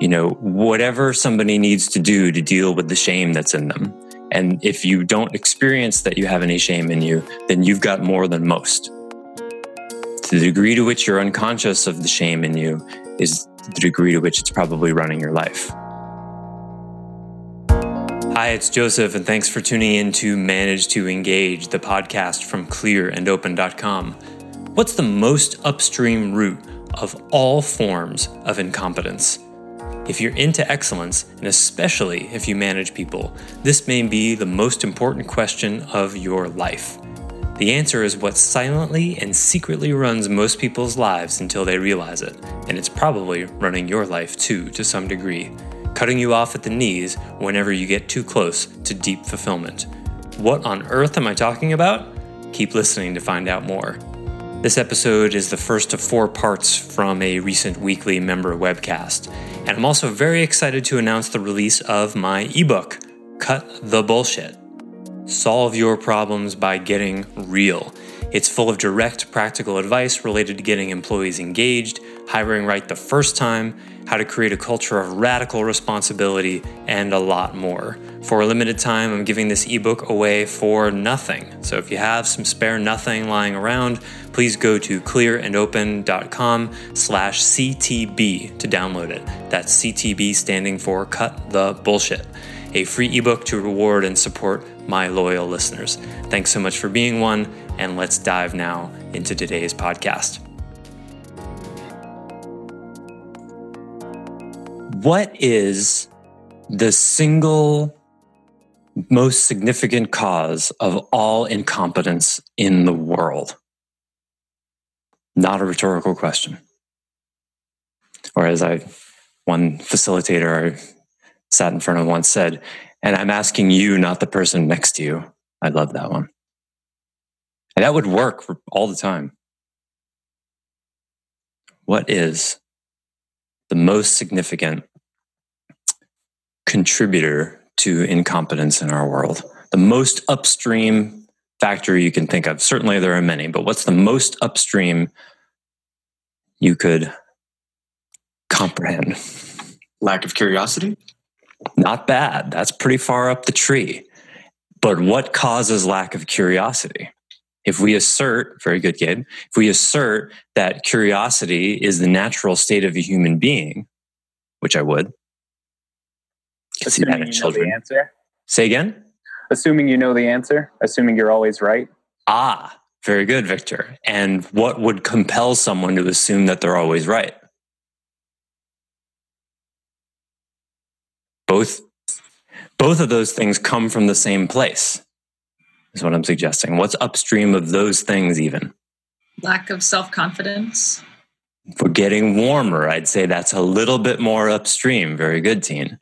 you know whatever somebody needs to do to deal with the shame that's in them. And if you don't experience that you have any shame in you, then you've got more than most. The degree to which you're unconscious of the shame in you is the degree to which it's probably running your life. Hi, it's Joseph, and thanks for tuning in to Manage to Engage, the podcast from clearandopen.com. What's the most upstream root of all forms of incompetence? If you're into excellence, and especially if you manage people, this may be the most important question of your life. The answer is what silently and secretly runs most people's lives until they realize it, and it's probably running your life too to some degree, cutting you off at the knees whenever you get too close to deep fulfillment. What on earth am I talking about? Keep listening to find out more. This episode is the first of four parts from a recent weekly member webcast. And I'm also very excited to announce the release of my ebook, Cut the Bullshit. Solve your problems by getting real. It's full of direct practical advice related to getting employees engaged, hiring right the first time, how to create a culture of radical responsibility, and a lot more. For a limited time, I'm giving this ebook away for nothing. So if you have some spare nothing lying around, please go to clearandopen.com slash CTB to download it. That's CTB standing for Cut the Bullshit, a free ebook to reward and support my loyal listeners. Thanks so much for being one, and let's dive now into today's podcast. What is the single most significant cause of all incompetence in the world? Not a rhetorical question. Or as I, one facilitator I sat in front of once said, and I'm asking you, not the person next to you. I love that one. And that would work all the time. What is the most significant contributor to incompetence in our world? The most upstream factor you can think of. Certainly there are many, but what's the most upstream you could comprehend? Lack of curiosity? Not bad. That's pretty far up the tree. But what causes lack of curiosity? If we assert, very good, Gabe, if we assert that curiosity is the natural state of a human being, which I would, see that in children. the answer. Say again? Assuming you know the answer, assuming you're always right. Ah, very good, Victor. And what would compel someone to assume that they're always right? Both both of those things come from the same place. Is what I'm suggesting. What's upstream of those things even? Lack of self-confidence. For getting warmer, I'd say that's a little bit more upstream. Very good, teen.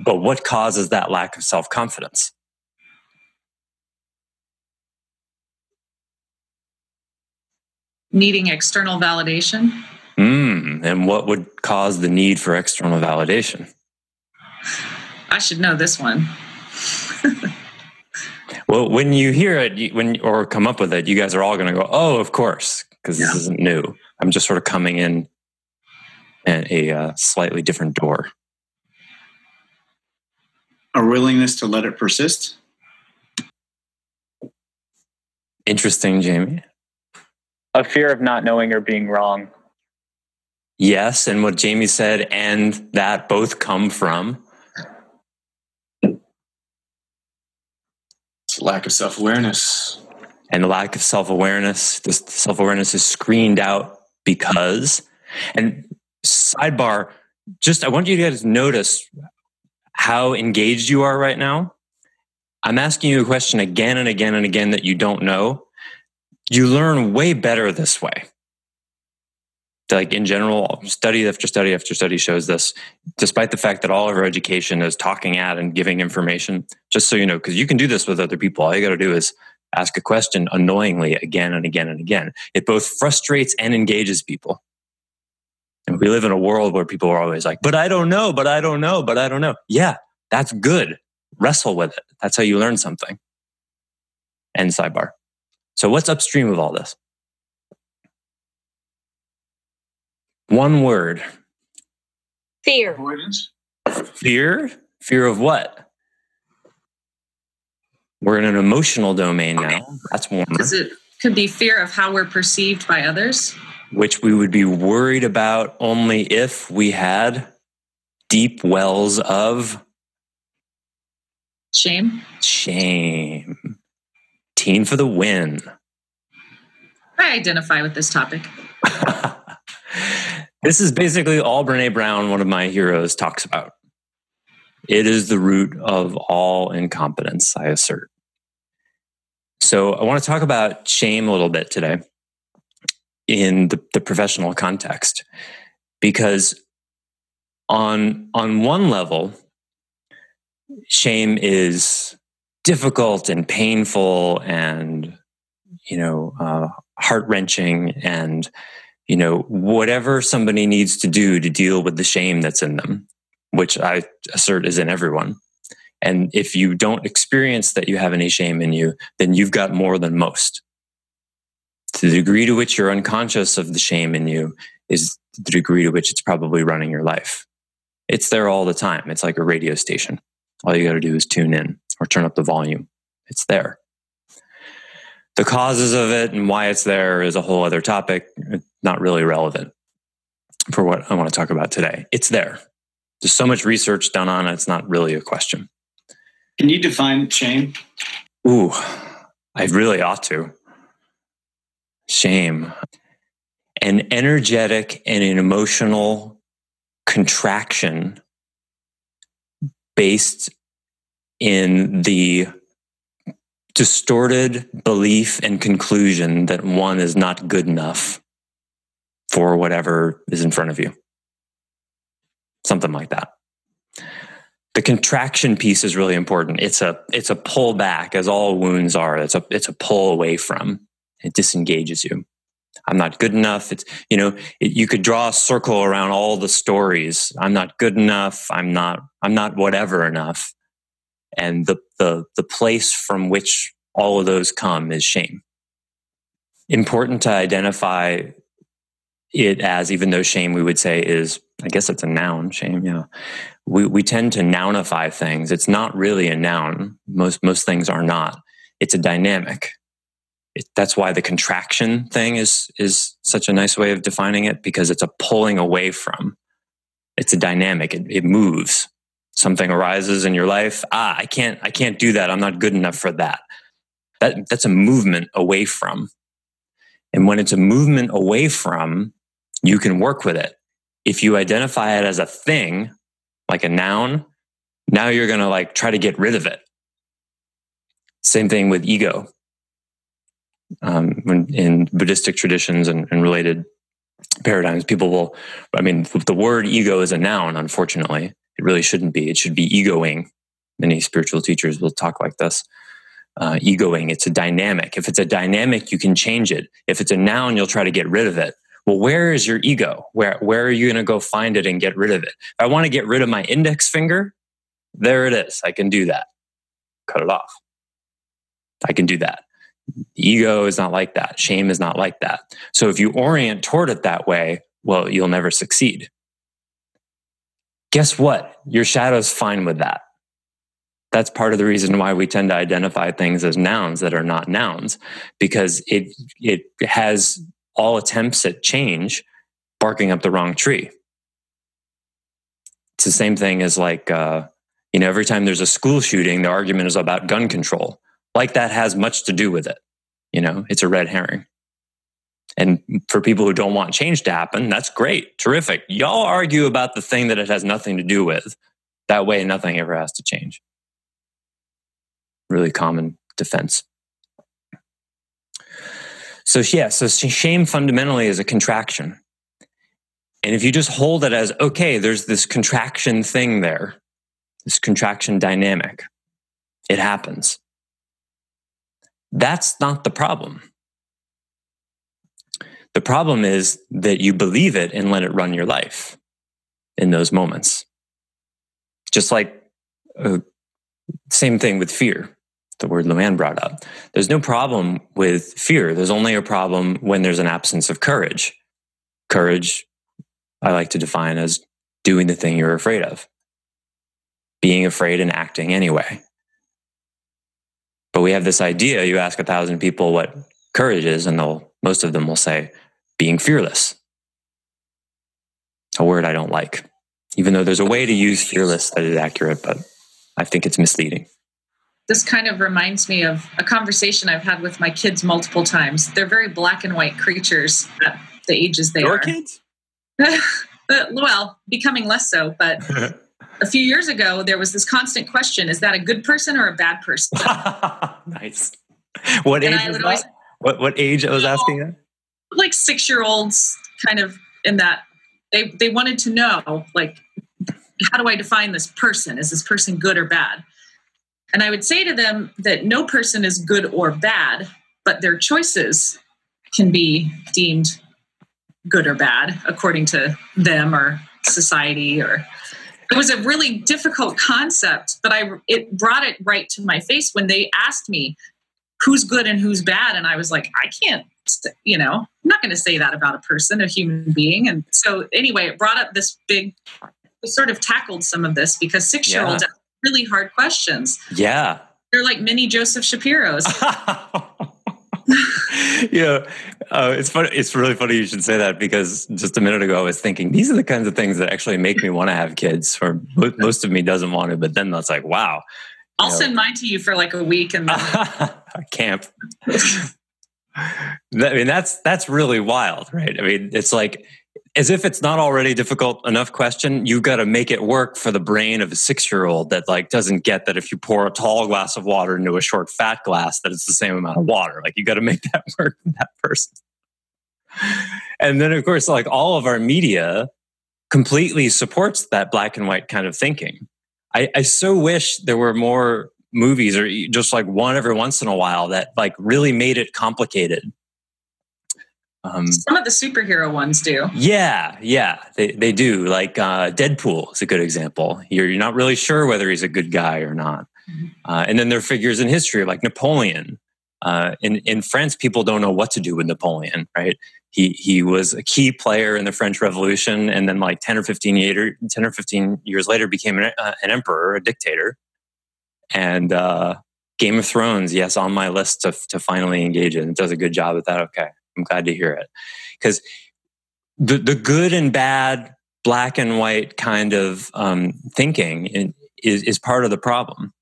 But what causes that lack of self confidence? Needing external validation. Mm, and what would cause the need for external validation? I should know this one. well, when you hear it, when or come up with it, you guys are all going to go, "Oh, of course," because this isn't new. I'm just sort of coming in at a uh, slightly different door a willingness to let it persist. Interesting, Jamie. A fear of not knowing or being wrong. Yes, and what Jamie said, and that both come from lack of self awareness. And the lack of self awareness. This self awareness is screened out because, and sidebar, just I want you guys to notice how engaged you are right now. I'm asking you a question again and again and again that you don't know. You learn way better this way. Like in general, study after study after study shows this, despite the fact that all of our education is talking at and giving information, just so you know, because you can do this with other people. All you got to do is ask a question annoyingly again and again and again. It both frustrates and engages people. And we live in a world where people are always like, but I don't know, but I don't know, but I don't know. Yeah, that's good. Wrestle with it. That's how you learn something. End sidebar. So, what's upstream of all this? One word. Fear. Avoidance. Fear? Fear of what? We're in an emotional domain now. That's warmer. Because it could be fear of how we're perceived by others? Which we would be worried about only if we had deep wells of Shame. shame. Teen for the win. I identify with this topic. this is basically all Brene Brown, one of my heroes, talks about. It is the root of all incompetence, I assert. So I want to talk about shame a little bit today in the, the professional context because on on one level shame is difficult and painful and you know uh, heart wrenching and you know whatever somebody needs to do to deal with the shame that's in them which i assert is in everyone. And if you don't experience that you have any shame in you then you've got more than most. To the degree to which you're unconscious of the shame in you is the degree to which it's probably running your life. It's there all the time. It's like a radio station. All you got to do is tune in or turn up the volume. It's there. The causes of it and why it's there is a whole other topic, not really relevant for what I want to talk about today. It's there. There's so much research done on it, it's not really a question. Can you define shame? Ooh, I really ought to. Shame. An energetic and an emotional contraction based in the distorted belief and conclusion that one is not good enough for whatever is in front of you. Something like that. The contraction piece is really important. It's a it's a pull back, as all wounds are. It's a it's a pull away from. It disengages you. I'm not good enough. It's you know it, you could draw a circle around all the stories. I'm not good enough. I'm not I'm not whatever enough and the, the, the place from which all of those come is shame. Important to identify it as, even though shame we would say is, I guess it's a noun, shame, yeah. We, we tend to nounify things. It's not really a noun. Most, most things are not. It's a dynamic. It, that's why the contraction thing is, is such a nice way of defining it because it's a pulling away from. It's a dynamic. It, it moves something arises in your life ah i can't i can't do that i'm not good enough for that that that's a movement away from and when it's a movement away from you can work with it if you identify it as a thing like a noun now you're going to like try to get rid of it same thing with ego um, when in buddhistic traditions and, and related paradigms people will i mean the word ego is a noun unfortunately it really shouldn't be. It should be egoing. Many spiritual teachers will talk like this. Uh, egoing, it's a dynamic. If it's a dynamic, you can change it. If it's a noun, you'll try to get rid of it. Well, where is your ego? Where, where are you going to go find it and get rid of it? If I want to get rid of my index finger, there it is. I can do that. Cut it off. I can do that. Ego is not like that. Shame is not like that. So if you orient toward it that way, well, you'll never succeed guess what? Your shadow's fine with that. That's part of the reason why we tend to identify things as nouns that are not nouns, because it it has all attempts at change barking up the wrong tree. It's the same thing as like uh, you know, every time there's a school shooting, the argument is about gun control. Like that has much to do with it. You know, it's a red herring. And for people who don't want change to happen, that's great, terrific. Y'all argue about the thing that it has nothing to do with. That way, nothing ever has to change. Really common defense. So, yeah, so shame fundamentally is a contraction. And if you just hold it as, okay, there's this contraction thing there, this contraction dynamic, it happens. That's not the problem. The problem is that you believe it and let it run your life in those moments. Just like uh, same thing with fear, the word Luann brought up. There's no problem with fear. There's only a problem when there's an absence of courage. Courage, I like to define as doing the thing you're afraid of, being afraid and acting anyway. But we have this idea you ask a thousand people what courage is, and they'll, most of them will say, being fearless. A word I don't like, even though there's a way to use fearless that is accurate, but I think it's misleading. This kind of reminds me of a conversation I've had with my kids multiple times. They're very black and white creatures at the ages they Your are. kids? but, well, becoming less so, but a few years ago, there was this constant question is that a good person or a bad person? nice. What And age was would always- that? What what age I was asking that? like six year olds kind of in that they they wanted to know like how do i define this person is this person good or bad and i would say to them that no person is good or bad but their choices can be deemed good or bad according to them or society or it was a really difficult concept but i it brought it right to my face when they asked me who's good and who's bad. And i was like i can't you know i'm not going to say that about a person a human being. And so anyway it brought up this big sort of tackled some of this because six year olds ask really hard questions Yeah. they're like mini joseph shapiro's yeah, uh, it's funny. It's really funny you should say that because just a minute ago I was thinking these are the kinds of things that actually make me want to have kids. Or most of me doesn't want to, but then that's like, wow, i'll know. send mine to you for like a week and then camp. I mean, that's that's really wild, right? I mean, it's like as if it's not already difficult enough question. You've got to make it work for the brain of a six-year-old that like doesn't get that if you pour a tall glass of water into a short fat glass, that it's the same amount of water. Like you got to make that work for that person. And then, of course, like all of our media completely supports that black and white kind of thinking. I, I so wish there were more movies or just like one every once in a while that like really made it complicated. Um, some of the superhero ones do yeah, yeah, they, they do. Like uh, Deadpool is a good example. You're, you're not really sure whether he's a good guy or not. Uh, and then there are figures in history like Napoleon. Uh, in, in France, people don't know what to do with Napoleon, right? He, he was a key player in the French Revolution, and then like 10 or 15, year, 10 or 15 years later became an, uh, an emperor, a dictator. And uh, Game of Thrones, yes, on my list to, to finally engage in. It does a good job at that. Okay, I'm glad to hear it. Because the, the good and bad, black and white kind of um, thinking is, is part of the problem.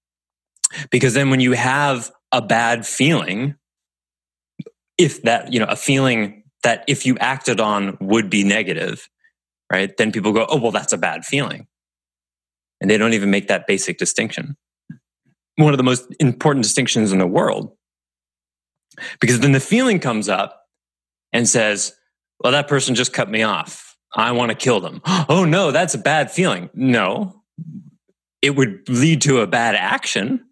Because then when you have a bad feeling, if that, you know, a feeling that if you acted on would be negative, right? Then people go, oh, well, that's a bad feeling. And they don't even make that basic distinction. One of the most important distinctions in the world. Because then the feeling comes up and says, well, that person just cut me off. I want to kill them. Oh, no, that's a bad feeling. No, it would lead to a bad action,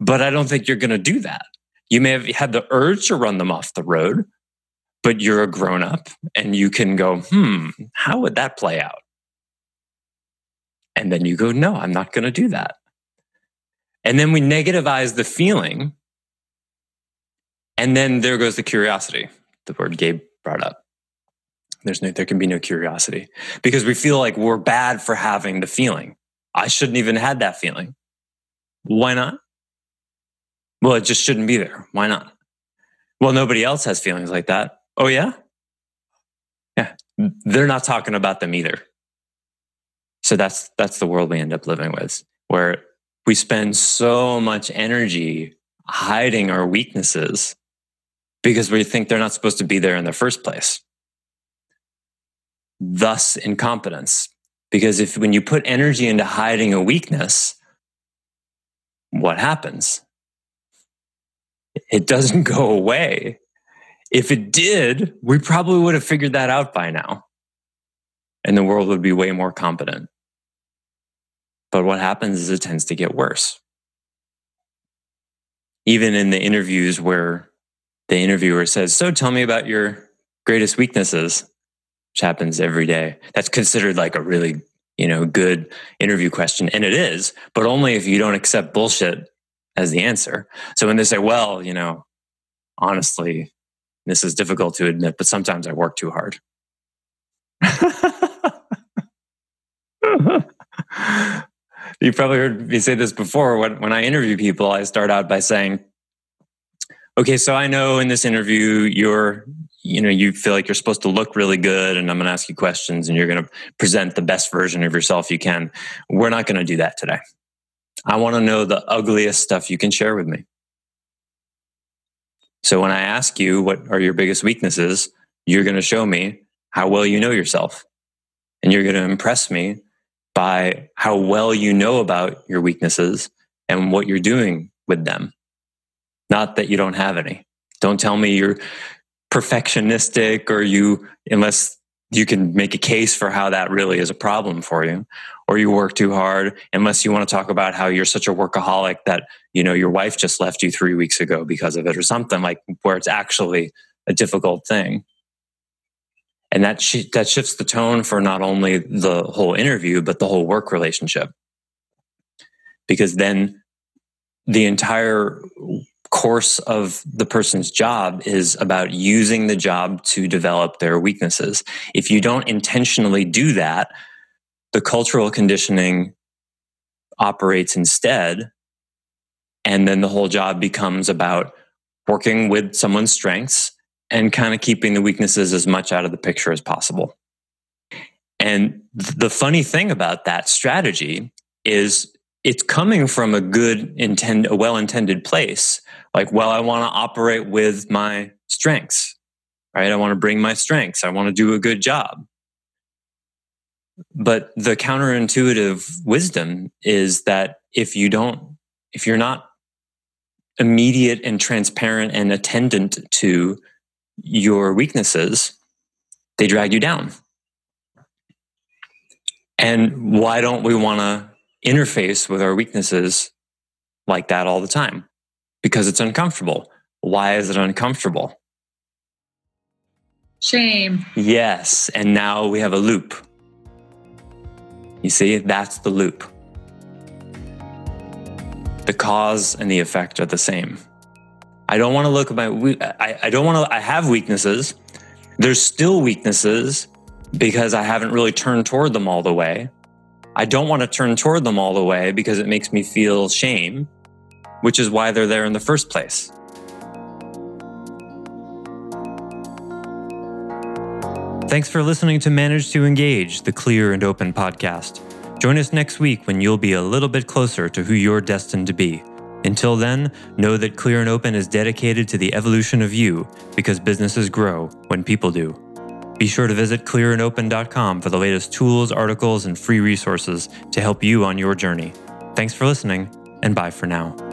but I don't think you're going to do that. You may have had the urge to run them off the road, but you're a grown up and you can go, hmm, how would that play out? And then you go, no, I'm not going to do that. And then we negativize the feeling. And then there goes the curiosity, the word Gabe brought up. There's no, there can be no curiosity because we feel like we're bad for having the feeling. I shouldn't even had that feeling. Why not? Well, it just shouldn't be there. Why not? Well, nobody else has feelings like that. Oh, yeah? Yeah. They're not talking about them either. So that's that's the world we end up living with, where we spend so much energy hiding our weaknesses because we think they're not supposed to be there in the first place. Thus, incompetence. Because if when you put energy into hiding a weakness, what happens? It doesn't go away. If it did, we probably would have figured that out by now. and the world would be way more competent. But what happens is it tends to get worse. Even in the interviews where the interviewer says, So tell me about your greatest weaknesses, which happens every day. That's considered like a really, you know, good interview question. And it is, but only if you don't accept bullshit as the answer. So when they say, Well, you know, honestly, this is difficult to admit, but sometimes I work too hard. You've probably heard me say this before. When, when I interview people, I start out by saying, okay, so I know in this interview you're, you know, you feel like you're supposed to look really good and I'm going to ask you questions and you're going to present the best version of yourself you can. We're not going to do that today. I want to know the ugliest stuff you can share with me. So when I ask you what are your biggest weaknesses, you're going to show me how well you know yourself. And you're going to impress me by how well you know about your weaknesses and what you're doing with them. Not that you don't have any. Don't tell me you're perfectionistic or you, unless you can make a case for how that really is a problem for you or you work too hard unless you want to talk about how you're such a workaholic that you know your wife just left you 3 weeks ago because of it or something like where it's actually a difficult thing and that sh- that shifts the tone for not only the whole interview but the whole work relationship because then the entire course of the person's job is about using the job to develop their weaknesses if you don't intentionally do that the cultural conditioning operates instead and then the whole job becomes about working with someone's strengths and kind of keeping the weaknesses as much out of the picture as possible. And the funny thing about that strategy is it's coming from a good intend a well-intended place. Like, well, I want to operate with my strengths, right? I want to bring my strengths. I want to do a good job. But the counterintuitive wisdom is that if you don't, if you're not immediate and transparent and attendant to your weaknesses, they drag you down. And why don't we want to interface with our weaknesses like that all the time? Because it's uncomfortable. Why is it uncomfortable? Shame. Yes. And now we have a loop. You see, that's the loop. The cause and the effect are the same. I don't want to look at my, I, I don't want to, I have weaknesses. There's still weaknesses because I haven't really turned toward them all the way. I don't want to turn toward them all the way because it makes me feel shame, which is why they're there in the first place. Thanks for listening to Manage to Engage, the clear and open podcast. Join us next week when you'll be a little bit closer to who you're destined to be. Until then, know that Clear and Open is dedicated to the evolution of you because businesses grow when people do. Be sure to visit clearandopen.com for the latest tools, articles, and free resources to help you on your journey. Thanks for listening, and bye for now.